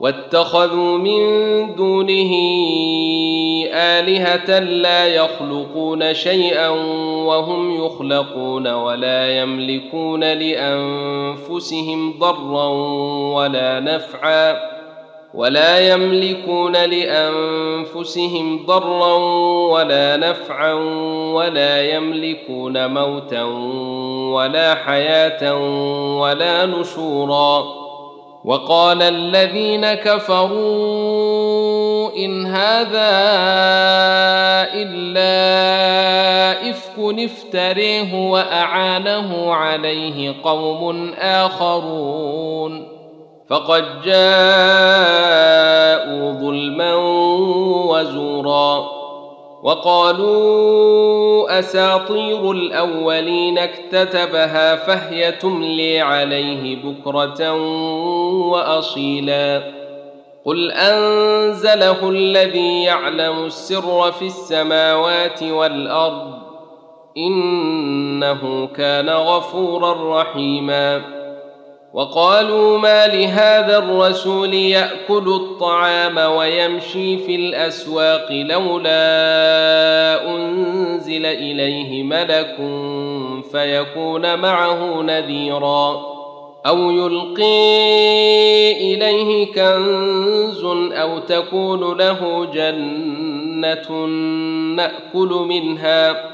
واتخذوا من دونه آلهة لا يخلقون شيئا وهم يخلقون ولا يملكون لأنفسهم ضرا ولا نفعا ولا يملكون لأنفسهم ضرا ولا نفعا ولا يملكون موتا ولا حياة ولا نشورا وقال الذين كفروا إن هذا إلا إفك افتريه وأعانه عليه قوم آخرون. فقد جاءوا ظلما وزورا. وقالوا أساطير الأولين اكتتبها فهي تملي عليه بكرة وأصيلا. قل أنزله الذي يعلم السر في السماوات والأرض إنه كان غفورا رحيما. وقالوا ما لهذا الرسول يأكل الطعام ويمشي في الأسواق لولا أنزل إليه ملك فيكون معه نذيرا أو يلقي إليه كنز أو تكون له جنة نأكل منها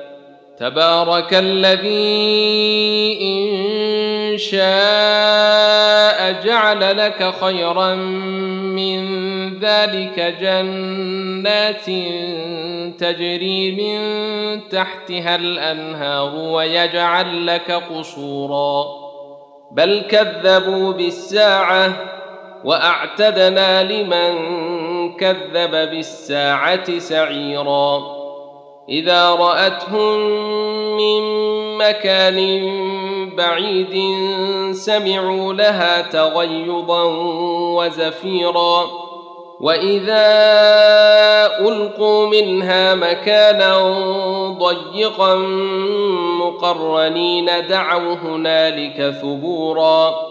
تبارك الذي إن شاء جعل لك خيرا من ذلك جنات تجري من تحتها الأنهار ويجعل لك قصورا. بل كذبوا بالساعة وأعتدنا لمن كذب بالساعة سعيرا. إذا رأتهم من مكان بعيد سمعوا لها تغيظا وزفيرا. وإذا ألقوا منها مكانا ضيقا مقرنين دعوا هنالك ثبورا.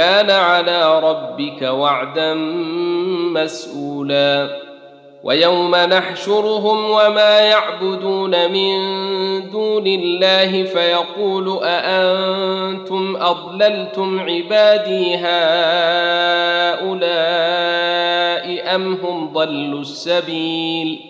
كان على ربك وعدا مسؤولا. ويوم نحشرهم وما يعبدون من دون الله فيقول أأنتم أضللتم عبادي هؤلاء أم هم ضلوا السبيل؟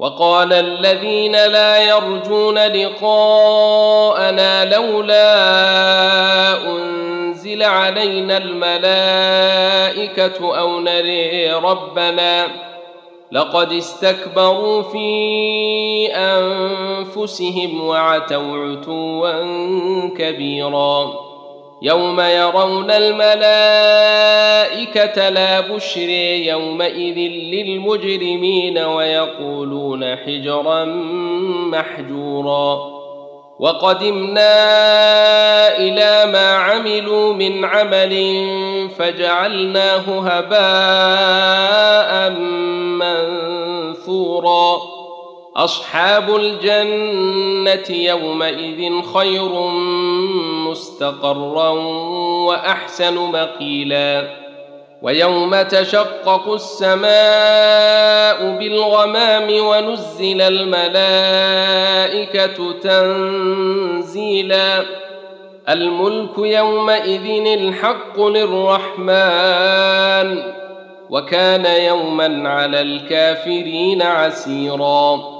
وقال الذين لا يرجون لقاءنا لولا أنزل علينا الملائكة أو نري ربنا لقد استكبروا في أنفسهم وعتوا عتوا كبيرا يوم يرون الملائكة لا بشر يومئذ للمجرمين ويقولون حجرا محجورا. وقدمنا إلى ما عملوا من عمل فجعلناه هباء منثورا. أصحاب الجنة يومئذ خير مستقرا وأحسن مقيلا. ويوم تشقق السماء بالغمام ونزل الملائكة تنزيلا. الملك يومئذ الحق للرحمن وكان يوما على الكافرين عسيرا.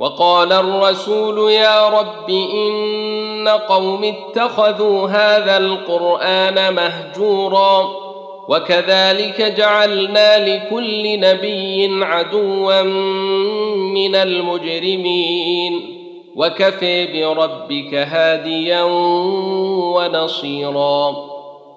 وقال الرسول يا رب إن قوم اتخذوا هذا القرآن مهجورا وكذلك جعلنا لكل نبي عدوا من المجرمين وكفي بربك هاديا ونصيرا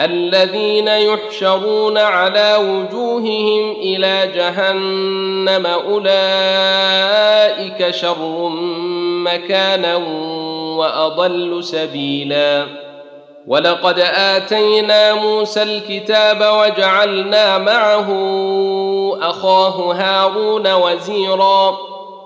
الذين يحشرون على وجوههم إلى جهنم أولئك شر مكانا وأضل سبيلا. ولقد آتينا موسى الكتاب وجعلنا معه أخاه هارون وزيرا.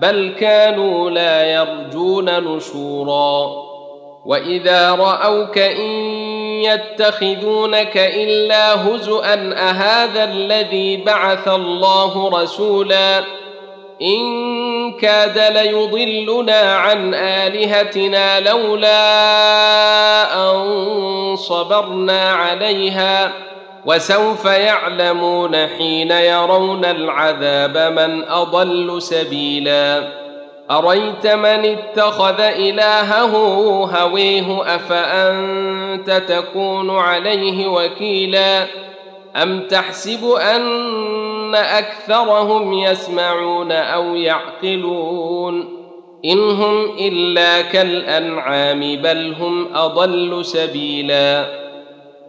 بل كانوا لا يرجون نشورا. وإذا رأوك إن يتخذونك إلا هزءا أهذا الذي بعث الله رسولا؟ إن كاد ليضلنا عن آلهتنا لولا أن صبرنا عليها. وسوف يعلمون حين يرون العذاب من أضل سبيلا. أريت من اتخذ إلهه هويه أفأنت تكون عليه وكيلا؟ أم تحسب أن أكثرهم يسمعون أو يعقلون؟ إن هم إلا كالأنعام بل هم أضل سبيلا.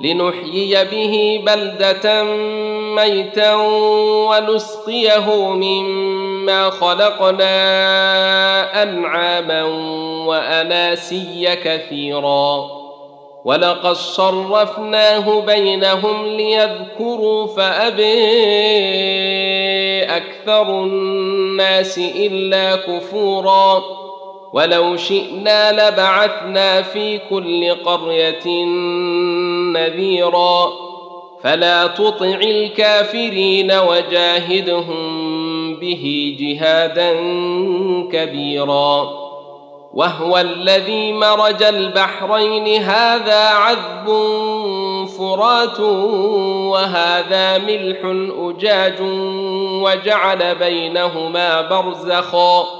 لنحيي به بلدة ميتا ونسقيه مما خلقنا أنعاما وأناسيا كثيرا. ولقد صرفناه بينهم ليذكروا فأبي أكثر الناس إلا كفورا. ولو شئنا لبعثنا في كل قرية نذيرا. فلا تطع الكافرين وجاهدهم به جهادا كبيرا. وهو الذي مرج البحرين هذا عذب فرات وهذا ملح أجاج وجعل بينهما برزخا.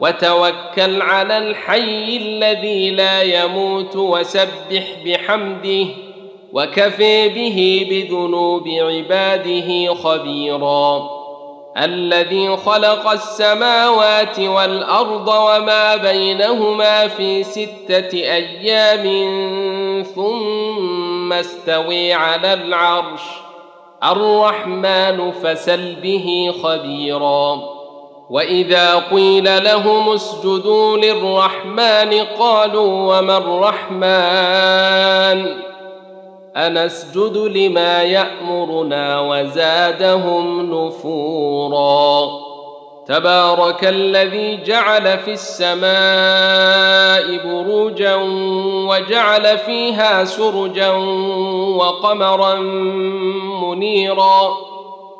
وتوكل على الحي الذي لا يموت وسبح بحمده وكفي به بذنوب عباده خبيرا الذي خلق السماوات والأرض وما بينهما في ستة أيام ثم استوي على العرش الرحمن فسل به خبيرا وإذا قيل لهم اسجدوا للرحمن قالوا وما الرحمن؟ أنسجد لما يأمرنا وزادهم نفورا. تبارك الذي جعل في السماء بروجا وجعل فيها سرجا وقمرا منيرا.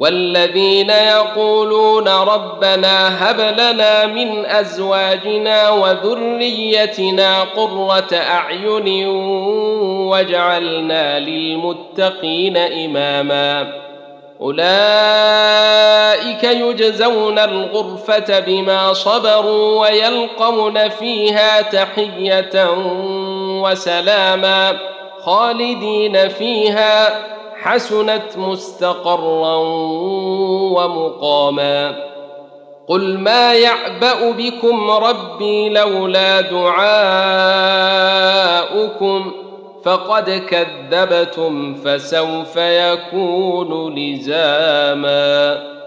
والذين يقولون ربنا هب لنا من أزواجنا وذريتنا قرة أعين واجعلنا للمتقين إماما. أولئك يجزون الغرفة بما صبروا ويلقون فيها تحية وسلاما خالدين فيها حسنت مستقرا ومقاما. قل ما يعبأ بكم ربي لولا دعاؤكم فقد كذبتم فسوف يكون لزاما.